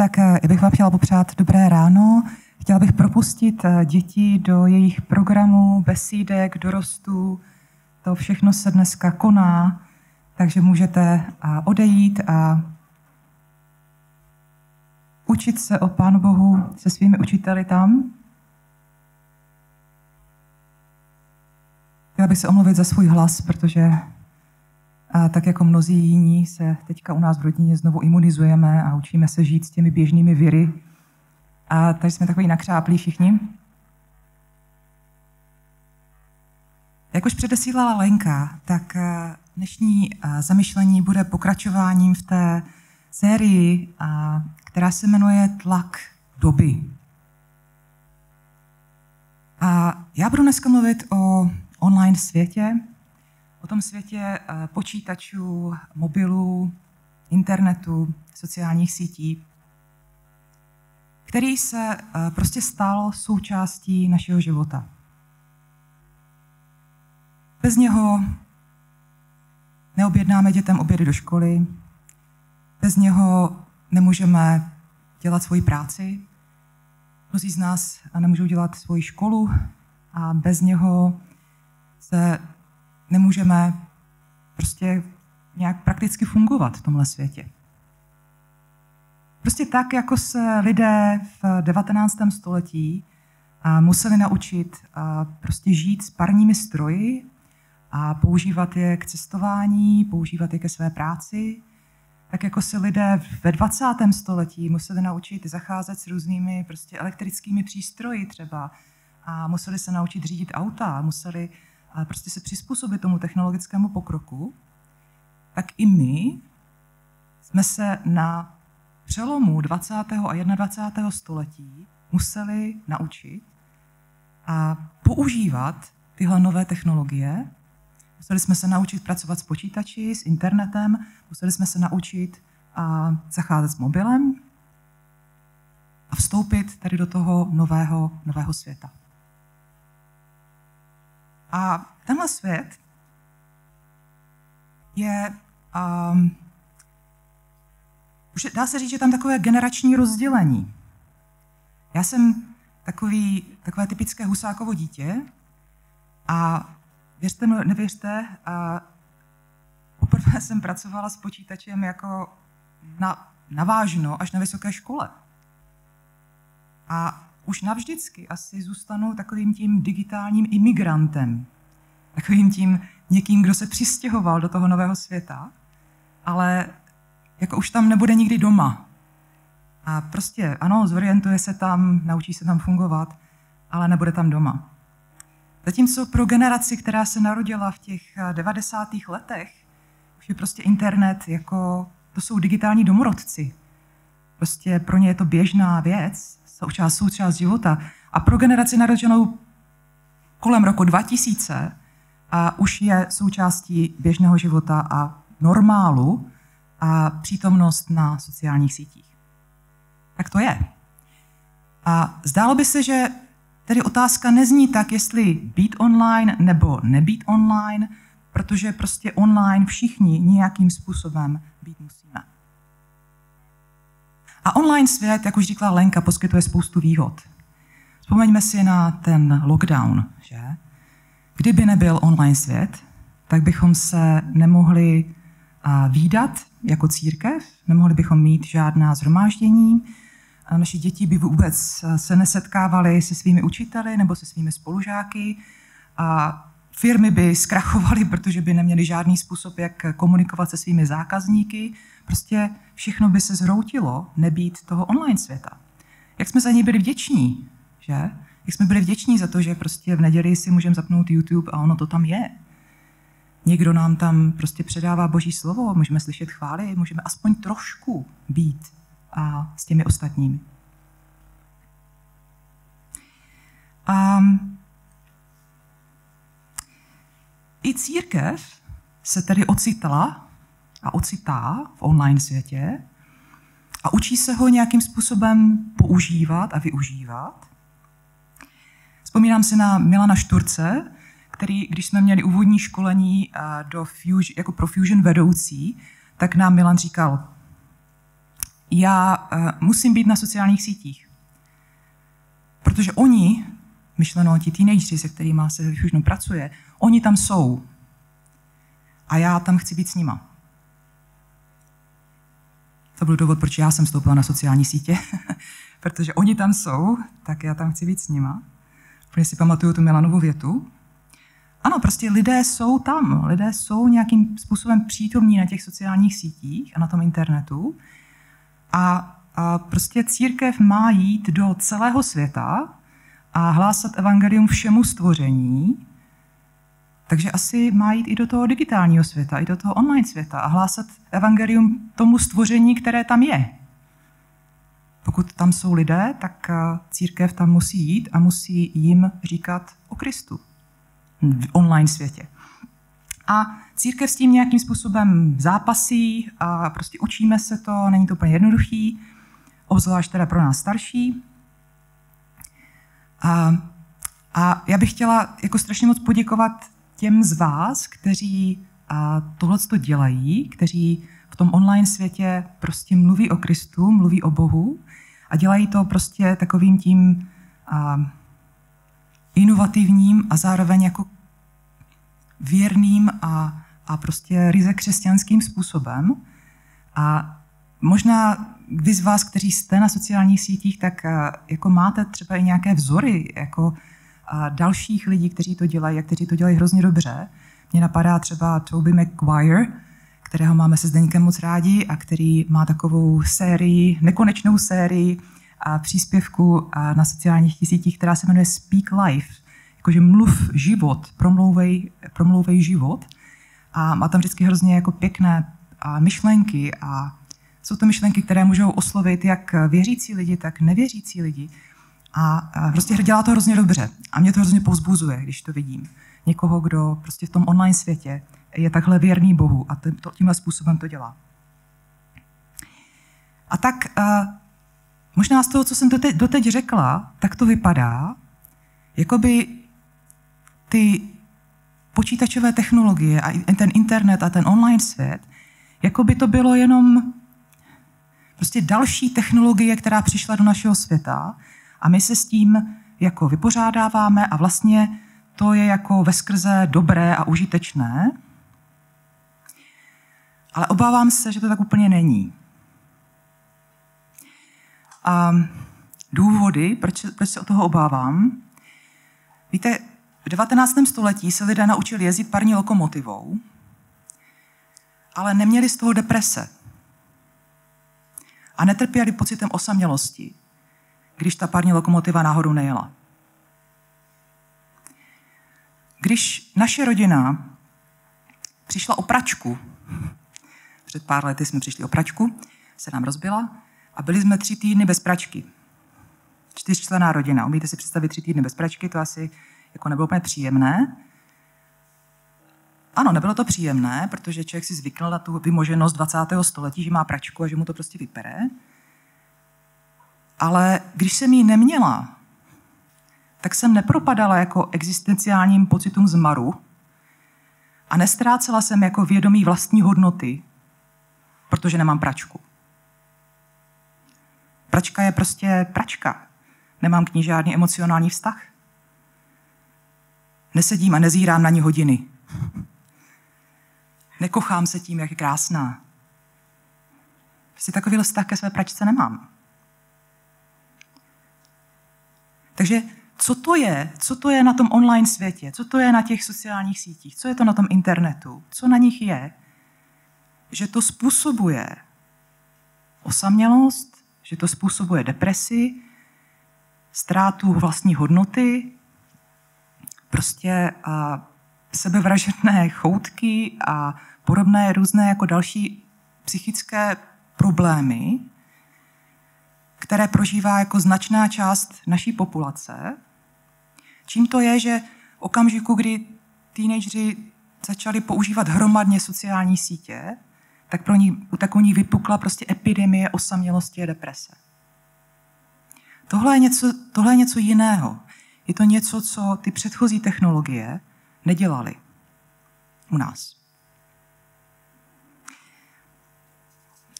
Tak já bych vám chtěla popřát dobré ráno. Chtěla bych propustit děti do jejich programů, besídek, dorostů. To všechno se dneska koná, takže můžete odejít a učit se o Pánu Bohu se svými učiteli tam. Chtěla bych se omluvit za svůj hlas, protože a tak jako mnozí jiní se teďka u nás v rodině znovu imunizujeme a učíme se žít s těmi běžnými viry. A tady jsme takový nakřáplí všichni. Jak už předesílala Lenka, tak eh, dnešní eh, zamyšlení bude pokračováním v té sérii, která se jmenuje Tlak doby. A já budu dneska mluvit o online světě, tom světě eh, počítačů, mobilů, internetu, sociálních sítí, který se eh, prostě stal součástí našeho života. Bez něho neobjednáme dětem obědy do školy, bez něho nemůžeme dělat svoji práci, mnozí z nás nemůžou dělat svoji školu a bez něho se nemůžeme prostě nějak prakticky fungovat v tomhle světě. Prostě tak, jako se lidé v 19. století museli naučit prostě žít s parními stroji a používat je k cestování, používat je ke své práci, tak jako se lidé ve 20. století museli naučit zacházet s různými prostě elektrickými přístroji třeba a museli se naučit řídit auta, museli ale prostě se přizpůsobit tomu technologickému pokroku, tak i my jsme se na přelomu 20. a 21. století museli naučit a používat tyhle nové technologie. Museli jsme se naučit pracovat s počítači, s internetem, museli jsme se naučit a zacházet s mobilem a vstoupit tady do toho nového, nového světa. A tenhle svět je, um, dá se říct, že tam takové generační rozdělení. Já jsem takový, takové typické husákovo dítě a věřte, nevěřte, a poprvé jsem pracovala s počítačem jako na, navážno až na vysoké škole. A už navždycky asi zůstanu takovým tím digitálním imigrantem. Takovým tím někým, kdo se přistěhoval do toho nového světa, ale jako už tam nebude nikdy doma. A prostě ano, zorientuje se tam, naučí se tam fungovat, ale nebude tam doma. Zatímco pro generaci, která se narodila v těch 90. letech, už je prostě internet jako, to jsou digitální domorodci. Prostě pro ně je to běžná věc součást, součást života. A pro generaci narozenou kolem roku 2000 a už je součástí běžného života a normálu a přítomnost na sociálních sítích. Tak to je. A zdálo by se, že tedy otázka nezní tak, jestli být online nebo nebýt online, protože prostě online všichni nějakým způsobem být musíme. A online svět, jak už říkala Lenka, poskytuje spoustu výhod. Vzpomeňme si na ten lockdown, že? Kdyby nebyl online svět, tak bychom se nemohli výdat jako církev, nemohli bychom mít žádná zhromáždění, naše děti by vůbec se nesetkávaly se svými učiteli nebo se svými spolužáky a firmy by zkrachovaly, protože by neměly žádný způsob, jak komunikovat se svými zákazníky. Prostě všechno by se zhroutilo nebýt toho online světa. Jak jsme za něj byli vděční, že? Jak jsme byli vděční za to, že prostě v neděli si můžeme zapnout YouTube a ono to tam je. Někdo nám tam prostě předává boží slovo, můžeme slyšet chvály, můžeme aspoň trošku být a s těmi ostatními. Církev se tedy ocitla a ocitá v online světě a učí se ho nějakým způsobem používat a využívat. Vzpomínám si na Milana Šturce, který, když jsme měli úvodní školení do Fusion, jako pro Fusion vedoucí, tak nám Milan říkal, já uh, musím být na sociálních sítích. Protože oni, myšleno ti teenageři, se kterými se už pracuje, oni tam jsou. A já tam chci být s nima. To byl důvod, proč já jsem vstoupila na sociální sítě, protože oni tam jsou, tak já tam chci být s nima. Protože si pamatuju tu Milanovu větu. Ano, prostě lidé jsou tam. Lidé jsou nějakým způsobem přítomní na těch sociálních sítích a na tom internetu. A, a prostě církev má jít do celého světa a hlásat evangelium všemu stvoření, takže asi má jít i do toho digitálního světa, i do toho online světa a hlásat evangelium tomu stvoření, které tam je. Pokud tam jsou lidé, tak eh, církev tam musí jít a musí jim říkat o Kristu v online světě. A církev s tím nějakým způsobem zápasí a prostě učíme se to, není to úplně jednoduchý, obzvlášť teda pro nás starší. A, a já bych chtěla jako strašně moc poděkovat těm z vás, kteří tohle to dělají, kteří v tom online světě prostě mluví o Kristu, mluví o Bohu a dělají to prostě takovým tím a, inovativním a zároveň jako věrným a, a prostě ryze křesťanským způsobem. A možná vy z vás, kteří jste na sociálních sítích, tak jako máte třeba i nějaké vzory, jako a dalších lidí, kteří to dělají a kteří to dělají hrozně dobře. Mně napadá třeba Toby McGuire, kterého máme se Zdeňkem moc rádi a který má takovou sérii, nekonečnou sérii a příspěvku a na sociálních sítích, která se jmenuje Speak Life, jakože mluv život, promlouvej, promlouvej život. A má tam vždycky hrozně jako pěkné a myšlenky a jsou to myšlenky, které můžou oslovit jak věřící lidi, tak nevěřící lidi. A prostě dělá to hrozně dobře. A mě to hrozně povzbuzuje, když to vidím. Někoho, kdo prostě v tom online světě je takhle věrný Bohu a tímhle způsobem to dělá. A tak možná z toho, co jsem doteď, doteď řekla, tak to vypadá, jako by ty počítačové technologie a ten internet a ten online svět, jako by to bylo jenom prostě další technologie, která přišla do našeho světa a my se s tím jako vypořádáváme a vlastně to je jako veskrze dobré a užitečné. Ale obávám se, že to tak úplně není. A důvody, proč, proč se o toho obávám, víte, v 19. století se lidé naučili jezdit parní lokomotivou, ale neměli z toho deprese. A netrpěli pocitem osamělosti když ta parní lokomotiva náhodou nejela. Když naše rodina přišla o pračku, před pár lety jsme přišli o pračku, se nám rozbila a byli jsme tři týdny bez pračky. Čtyřčlená rodina. Umíte si představit tři týdny bez pračky? To asi jako nebylo úplně příjemné. Ano, nebylo to příjemné, protože člověk si zvykl na tu vymoženost 20. století, že má pračku a že mu to prostě vypere. Ale když jsem ji neměla, tak jsem nepropadala jako existenciálním pocitům zmaru a nestrácela jsem jako vědomí vlastní hodnoty, protože nemám pračku. Pračka je prostě pračka. Nemám k ní žádný emocionální vztah. Nesedím a nezírám na ní hodiny. Nekochám se tím, jak je krásná. Prostě takový vztah ke své pračce nemám. Takže co to je? Co to je na tom online světě? Co to je na těch sociálních sítích? Co je to na tom internetu? Co na nich je? Že to způsobuje osamělost, že to způsobuje depresi, ztrátu vlastní hodnoty, prostě a sebevražedné choutky a podobné různé jako další psychické problémy, které prožívá jako značná část naší populace. Čím to je, že v okamžiku, kdy teenageři začali používat hromadně sociální sítě, tak pro ní, tak u ní vypukla prostě epidemie osamělosti a deprese. Tohle je, něco, tohle je něco jiného. Je to něco, co ty předchozí technologie nedělaly u nás.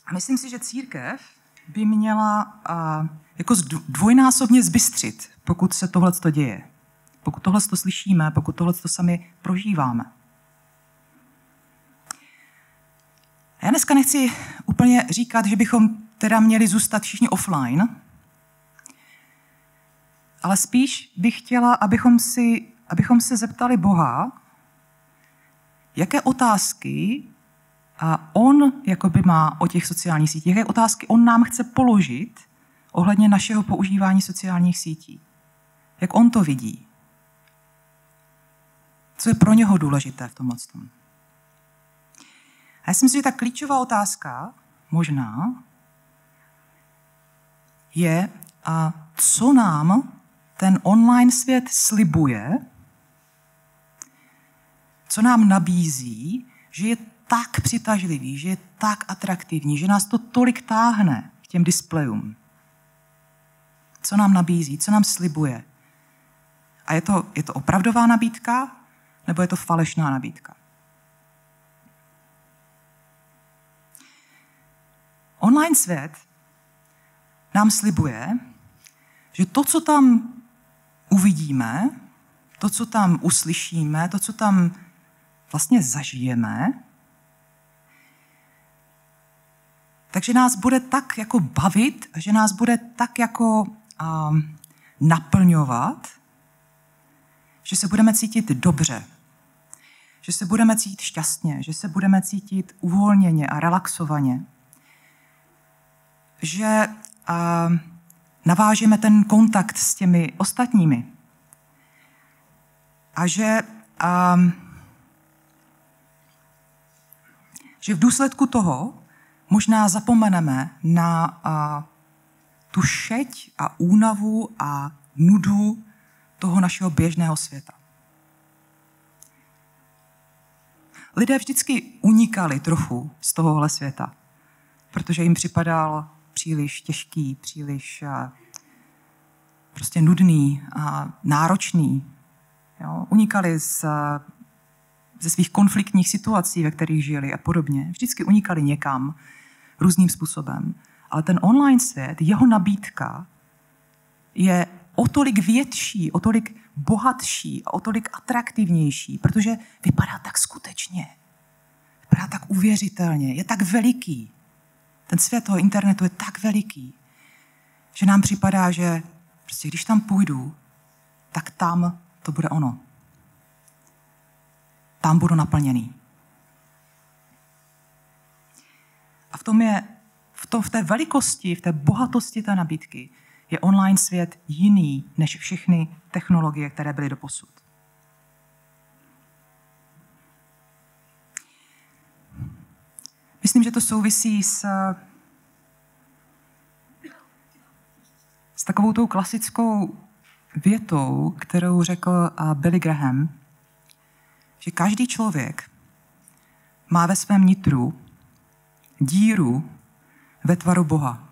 A myslím si, že církev by měla uh, jako dvojnásobně zbystřit, pokud se tohle to děje. Pokud tohle to slyšíme, pokud tohle to sami prožíváme. Já dneska nechci úplně říkat, že bychom teda měli zůstat všichni offline, ale spíš bych chtěla, abychom, si, abychom se zeptali Boha, jaké otázky a on jakoby má o těch sociálních sítích, jaké otázky on nám chce položit ohledně našeho používání sociálních sítí. Jak on to vidí. Co je pro něho důležité v tomhle tom. A já si myslím, že ta klíčová otázka možná je, a co nám ten online svět slibuje, co nám nabízí, že je tak přitažlivý, že je tak atraktivní, že nás to tolik táhne k těm displejům. Co nám nabízí, co nám slibuje. A je to, je to opravdová nabídka, nebo je to falešná nabídka? Online svět nám slibuje, že to, co tam uvidíme, to, co tam uslyšíme, to, co tam vlastně zažijeme, takže nás bude tak jako bavit, že nás bude tak jako um, naplňovat, že se budeme cítit dobře, že se budeme cítit šťastně, že se budeme cítit uvolněně a relaxovaně, že uh, navážeme ten kontakt s těmi ostatními a že, um, že v důsledku toho možná zapomeneme na uh, tu šeť a únavu a nudu toho našeho běžného světa. Lidé vždycky unikali trochu z tohohle světa, protože jim připadal příliš těžký, příliš uh, prostě nudný a náročný. Jo? Unikali z, ze svých konfliktních situací, ve kterých žili a podobně. Vždycky unikali někam různým způsobem. Ale ten online svět, jeho nabídka je o tolik větší, o tolik bohatší a o tolik atraktivnější, protože vypadá tak skutečně. Vypadá tak uvěřitelně, je tak veliký. Ten svět toho internetu je tak veliký, že nám připadá, že prostě když tam půjdu, tak tam to bude ono. Tam budu naplněný. A v tom je, v, tom, v té velikosti, v té bohatosti té nabídky je online svět jiný než všechny technologie, které byly do posud. Myslím, že to souvisí s, s takovou tou klasickou větou, kterou řekl Billy Graham, že každý člověk má ve svém nitru díru ve tvaru Boha.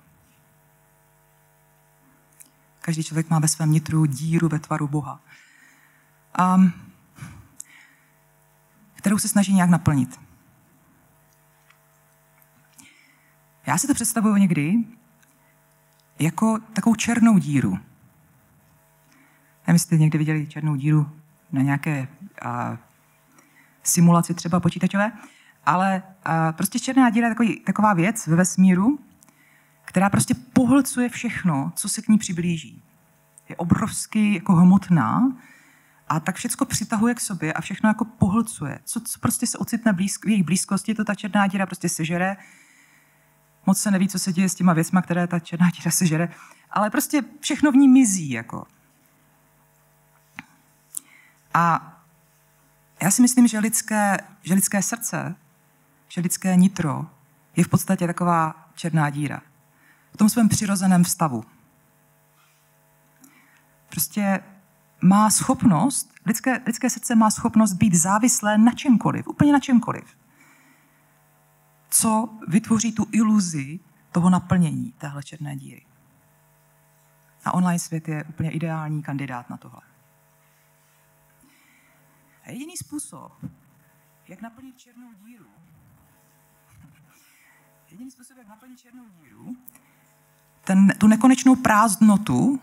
Každý člověk má ve svém nitru díru ve tvaru Boha, a, kterou se snaží nějak naplnit. Já si to představuju někdy jako takovou černou díru. Nevím, jestli jste někdy viděli černou díru na nějaké a, simulaci třeba počítačové, ale a, prostě černá díra je takový, taková věc ve vesmíru, která prostě pohlcuje všechno, co se k ní přiblíží. Je obrovsky jako hmotná a tak všechno přitahuje k sobě a všechno jako pohlcuje. Co, co prostě se ocitne blízk, v jejich blízkosti, to ta černá díra prostě sežere. Moc se neví, co se děje s těma věcma, které ta černá díra sežere, ale prostě všechno v ní mizí. Jako. A já si myslím, že lidské, že lidské srdce, že lidské nitro je v podstatě taková černá díra. V tom svém přirozeném stavu. Prostě má schopnost, lidské, lidské srdce má schopnost být závislé na čemkoliv, úplně na čemkoliv. Co vytvoří tu iluzi toho naplnění téhle černé díry. A online svět je úplně ideální kandidát na tohle. A jediný způsob, jak naplnit černou díru, jediný způsob, jak naplnit černou díru, ten, tu nekonečnou prázdnotu,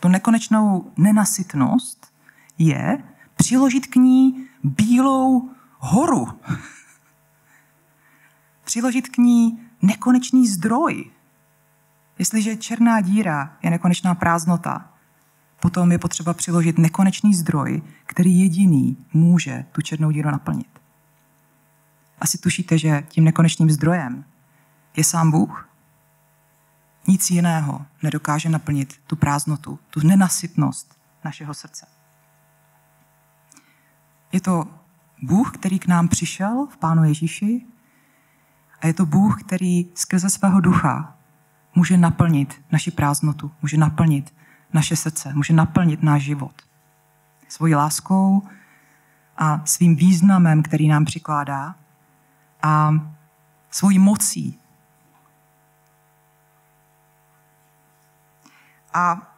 tu nekonečnou nenasytnost je přiložit k ní bílou horu. Přiložit k ní nekonečný zdroj. Jestliže černá díra je nekonečná prázdnota, potom je potřeba přiložit nekonečný zdroj, který jediný může tu černou díru naplnit. Asi tušíte, že tím nekonečným zdrojem je sám Bůh. Nic jiného nedokáže naplnit tu prázdnotu, tu nenasytnost našeho srdce. Je to Bůh, který k nám přišel v Pánu Ježíši a je to Bůh, který skrze svého ducha může naplnit naši prázdnotu, může naplnit naše srdce, může naplnit náš život. Svojí láskou a svým významem, který nám přikládá a svojí mocí. A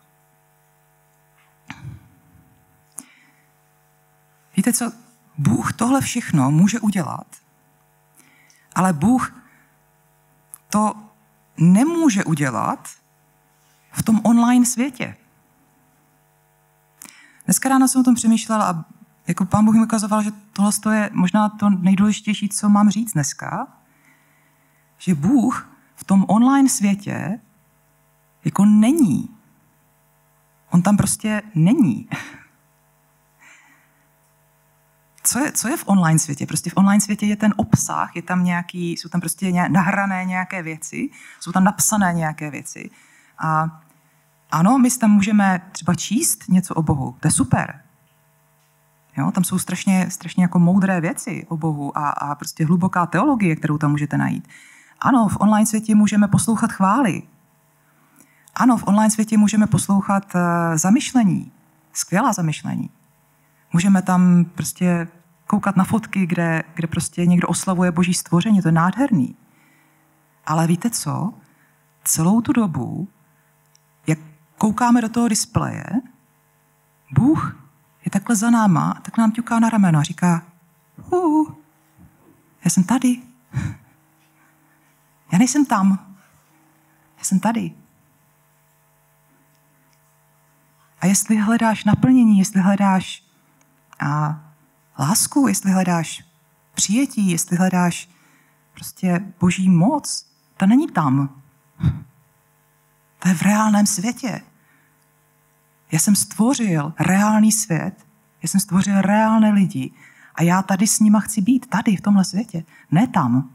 víte co? Bůh tohle všechno může udělat, ale Bůh to nemůže udělat v tom online světě. Dneska ráno jsem o tom přemýšlela a jako pán Bůh mi ukazoval, že tohle je možná to nejdůležitější, co mám říct dneska, že Bůh v tom online světě jako není. On tam prostě není. Co je, co je v online světě? Prostě v online světě je ten obsah, je tam nějaký, jsou tam prostě nějak, nahrané nějaké věci, jsou tam napsané nějaké věci. A ano, my tam můžeme třeba číst něco o Bohu, to je super. Jo, tam jsou strašně, strašně jako moudré věci o Bohu a, a prostě hluboká teologie, kterou tam můžete najít. Ano, v online světě můžeme poslouchat chvály. Ano, v online světě můžeme poslouchat uh, zamyšlení, skvělá zamyšlení. Můžeme tam prostě koukat na fotky, kde, kde prostě někdo oslavuje boží stvoření, to je nádherný. Ale víte co? Celou tu dobu, jak koukáme do toho displeje, Bůh je takhle za náma tak nám ťuká na rameno a říká, uh, já jsem tady. Já nejsem tam. Já jsem tady. A jestli hledáš naplnění, jestli hledáš a, lásku, jestli hledáš přijetí, jestli hledáš prostě boží moc, ta není tam. To je v reálném světě. Já jsem stvořil reálný svět, já jsem stvořil reálné lidi a já tady s nima chci být, tady, v tomhle světě, ne tam.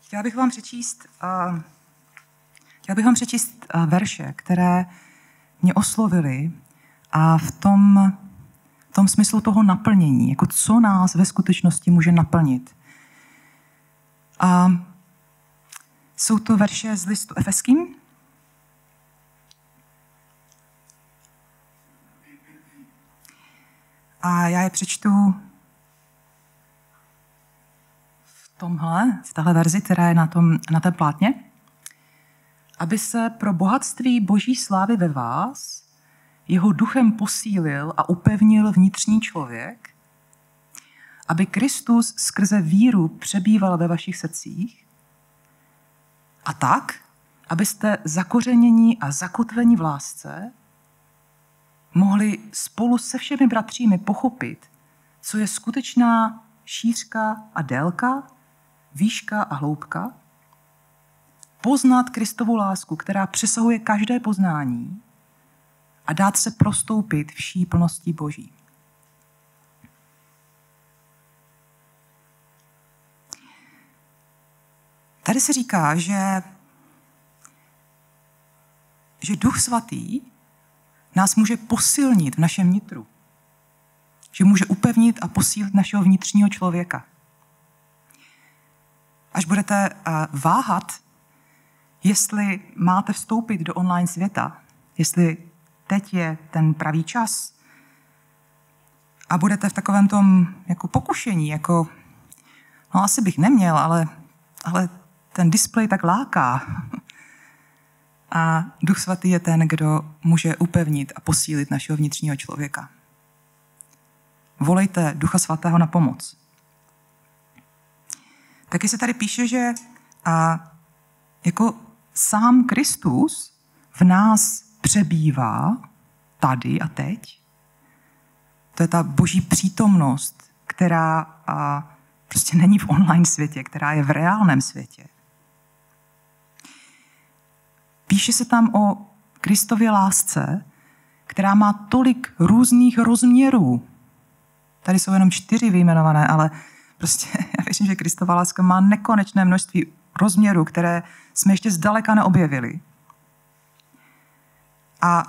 Chtěla bych vám přečíst, uh, chtěla bych vám přečíst uh, verše, které mě oslovily a v tom tom smyslu toho naplnění, jako co nás ve skutečnosti může naplnit. A jsou to verše z listu efeským. A já je přečtu v tomhle, v téhle verzi, která je na, tom, na té plátně. Aby se pro bohatství boží slávy ve vás jeho duchem posílil a upevnil vnitřní člověk, aby Kristus skrze víru přebýval ve vašich srdcích a tak, abyste zakořenění a zakotvení v lásce mohli spolu se všemi bratřími pochopit, co je skutečná šířka a délka, výška a hloubka, poznat Kristovu lásku, která přesahuje každé poznání a dát se prostoupit vší plností Boží. Tady se říká, že, že Duch Svatý nás může posilnit v našem vnitru. Že může upevnit a posílit našeho vnitřního člověka. Až budete eh, váhat, jestli máte vstoupit do online světa, jestli teď je ten pravý čas. A budete v takovém tom jako pokušení, jako no asi bych neměl, ale, ale ten displej tak láká. A Duch Svatý je ten, kdo může upevnit a posílit našeho vnitřního člověka. Volejte Ducha Svatého na pomoc. Taky se tady píše, že a, jako sám Kristus v nás přebývá tady a teď. To je ta boží přítomnost, která a, prostě není v online světě, která je v reálném světě. Píše se tam o Kristově lásce, která má tolik různých rozměrů. Tady jsou jenom čtyři vyjmenované, ale prostě já věřím, že Kristova láska má nekonečné množství rozměrů, které jsme ještě zdaleka neobjevili. A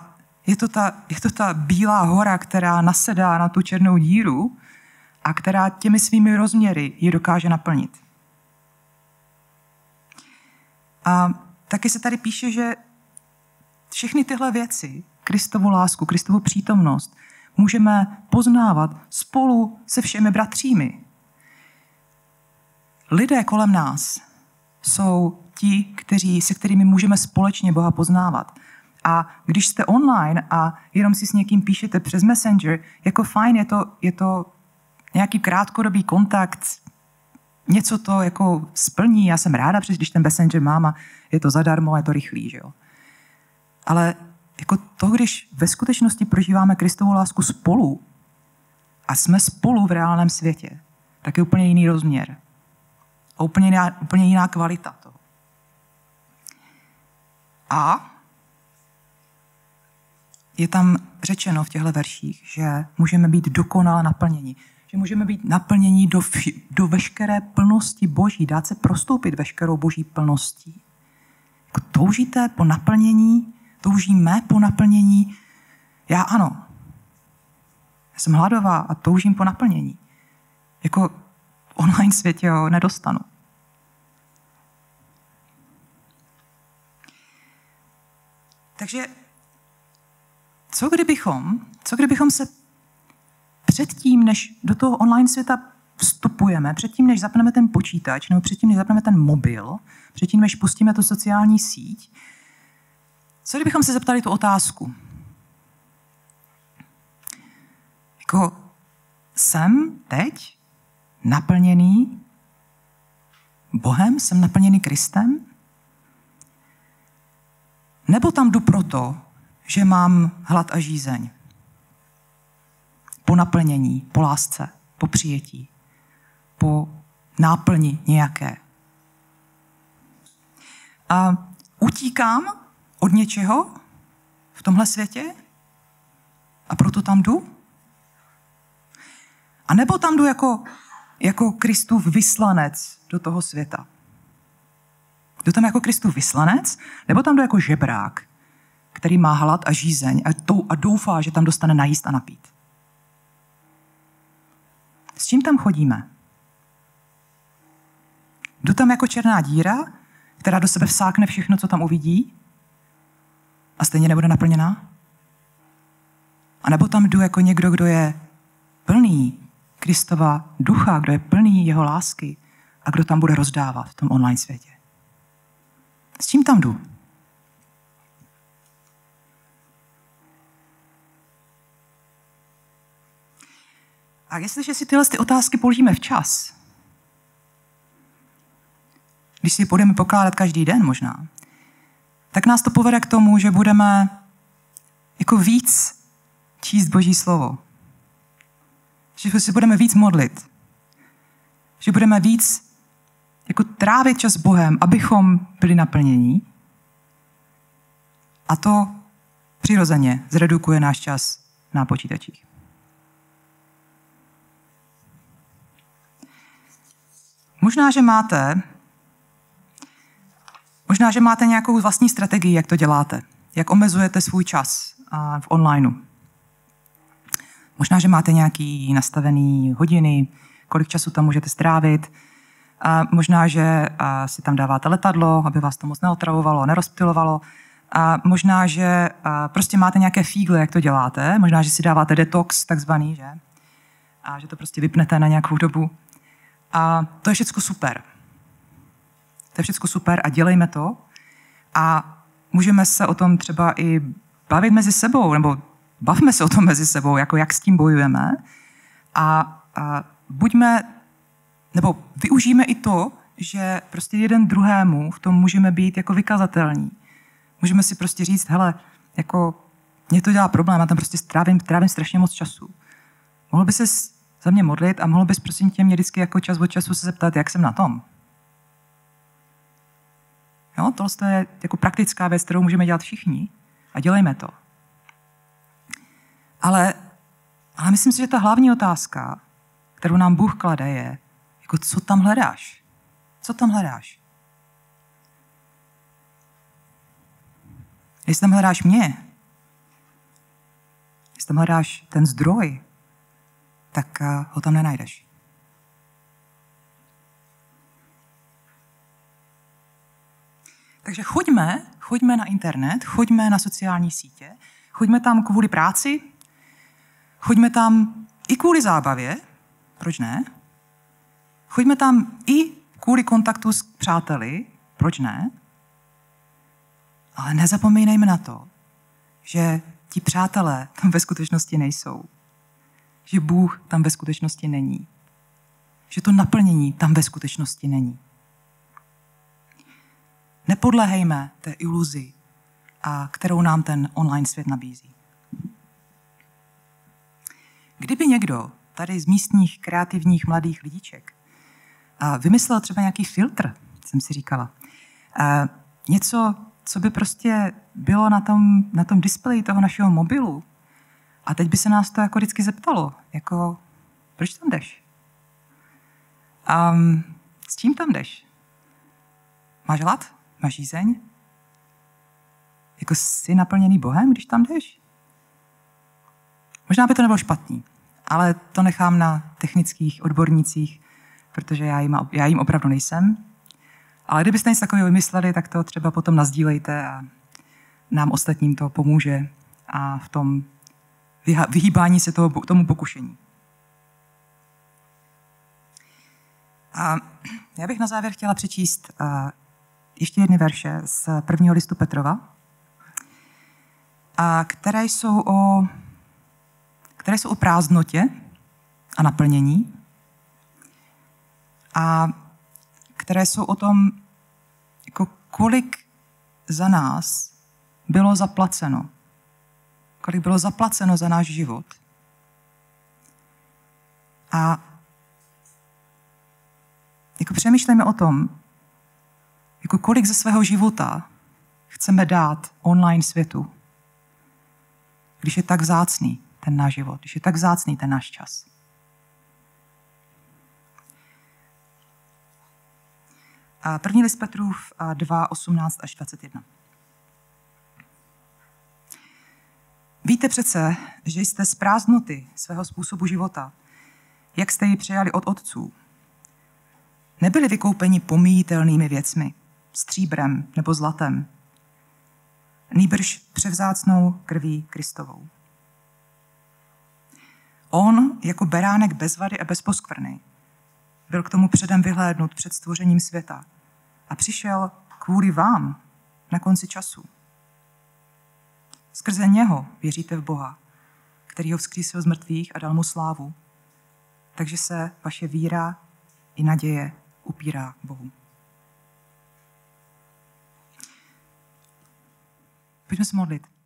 je to, ta, je to ta bílá hora, která nasedá na tu černou díru a která těmi svými rozměry ji dokáže naplnit. A taky se tady píše, že všechny tyhle věci, Kristovu lásku, Kristovu přítomnost, můžeme poznávat spolu se všemi bratřími. Lidé kolem nás jsou ti, kteří, se kterými můžeme společně Boha poznávat. A když jste online a jenom si s někým píšete přes Messenger, jako fajn, je to, je to nějaký krátkodobý kontakt, něco to jako splní. Já jsem ráda, protože když ten Messenger mám a je to zadarmo, je to rychlý, že jo. Ale jako to, když ve skutečnosti prožíváme Kristovu lásku spolu a jsme spolu v reálném světě, tak je úplně jiný rozměr. A úplně jiná, úplně jiná kvalita toho. A je tam řečeno v těchto verších, že můžeme být dokonale naplněni. Že můžeme být naplněni do, do veškeré plnosti Boží, dát se prostoupit veškerou Boží plností. Jako toužíte po naplnění, toužíme po naplnění. Já ano. Já jsem hladová a toužím po naplnění. Jako v online světě ho nedostanu. Takže co kdybychom, co kdybychom se předtím, než do toho online světa vstupujeme, předtím, než zapneme ten počítač, nebo předtím, než zapneme ten mobil, předtím, než pustíme tu sociální síť, co kdybychom se zeptali tu otázku? Jako jsem teď naplněný Bohem, jsem naplněný Kristem? Nebo tam jdu proto, že mám hlad a žízeň? Po naplnění, po lásce, po přijetí, po náplni nějaké. A utíkám od něčeho v tomhle světě a proto tam jdu? A nebo tam jdu jako, jako Kristův vyslanec do toho světa? Jdu tam jako Kristův vyslanec, nebo tam jdu jako žebrák, který má hlad a žízeň a, tou, a doufá, že tam dostane najíst a napít? S čím tam chodíme? Jdu tam jako černá díra, která do sebe vsákne všechno, co tam uvidí? a stejně nebude naplněná? A nebo tam jdu jako někdo, kdo je plný Kristova ducha, kdo je plný jeho lásky a kdo tam bude rozdávat v tom online světě. S čím tam jdu? A jestliže si tyhle ty otázky položíme včas, když si je budeme pokládat každý den možná, tak nás to povede k tomu, že budeme jako víc číst Boží slovo. Že si budeme víc modlit. Že budeme víc jako trávit čas s Bohem, abychom byli naplnění. A to přirozeně zredukuje náš čas na počítačích. Možná, že máte Možná, že máte nějakou vlastní strategii, jak to děláte, jak omezujete svůj čas v onlineu. Možná, že máte nějaký nastavený hodiny, kolik času tam můžete strávit. A možná, že si tam dáváte letadlo, aby vás to moc neotravovalo, nerozptilovalo. A možná, že prostě máte nějaké fígle, jak to děláte. Možná, že si dáváte detox, takzvaný, že? A že to prostě vypnete na nějakou dobu. A to je všechno super. To je všechno super a dělejme to. A můžeme se o tom třeba i bavit mezi sebou, nebo bavme se o tom mezi sebou, jako jak s tím bojujeme. A, a buďme, nebo využijeme i to, že prostě jeden druhému v tom můžeme být jako vykazatelní. Můžeme si prostě říct, hele, jako mě to dělá problém, já tam prostě trávím, trávím strašně moc času. Mohl by se za mě modlit a mohl bys prosím tě mě vždycky jako čas od času se zeptat, jak jsem na tom. Jo, tohle je jako praktická věc, kterou můžeme dělat všichni a dělejme to. Ale, ale myslím si, že ta hlavní otázka, kterou nám Bůh klade, je, jako co tam hledáš? Co tam hledáš? Jestli tam hledáš mě, jestli tam hledáš ten zdroj, tak eh, ho tam nenajdeš. Takže choďme, choďme na internet, choďme na sociální sítě, choďme tam kvůli práci, choďme tam i kvůli zábavě, proč ne? Choďme tam i kvůli kontaktu s přáteli, proč ne? Ale nezapomínejme na to, že ti přátelé tam ve skutečnosti nejsou. Že Bůh tam ve skutečnosti není. Že to naplnění tam ve skutečnosti není. Nepodlehejme té iluzi, a kterou nám ten online svět nabízí. Kdyby někdo tady z místních kreativních mladých lidiček vymyslel třeba nějaký filtr, jsem si říkala, něco, co by prostě bylo na tom, na tom displeji toho našeho mobilu, a teď by se nás to jako vždycky zeptalo, jako, proč tam jdeš? Um, s čím tam jdeš? Máš hlad? Máš žízeň? Jako jsi naplněný Bohem, když tam jdeš? Možná by to nebylo špatný, ale to nechám na technických odbornících, protože já jim, já jim opravdu nejsem. Ale kdybyste něco takového vymysleli, tak to třeba potom nazdílejte a nám ostatním to pomůže a v tom vyhýbání se toho, tomu pokušení. A já bych na závěr chtěla přečíst ještě jedny verše z prvního listu Petrova, a které jsou o, které jsou o prázdnotě a naplnění a které jsou o tom, jako kolik za nás bylo zaplaceno. Kolik bylo zaplaceno za náš život. A jako přemýšlejme o tom, jako kolik ze svého života chceme dát online světu, když je tak vzácný ten náš život, když je tak vzácný ten náš čas. A první list Petrův 2, 18 až 21. Víte přece, že jste z prázdnoty svého způsobu života, jak jste ji přijali od otců, nebyli vykoupeni pomíjitelnými věcmi, stříbrem nebo zlatem, nýbrž převzácnou krví Kristovou. On, jako beránek bez vady a bez poskvrny, byl k tomu předem vyhlédnut před stvořením světa a přišel kvůli vám na konci času. Skrze něho věříte v Boha, který ho vzkřísil z mrtvých a dal mu slávu. Takže se vaše víra i naděje upírá Bohu. Pojďme se modlit.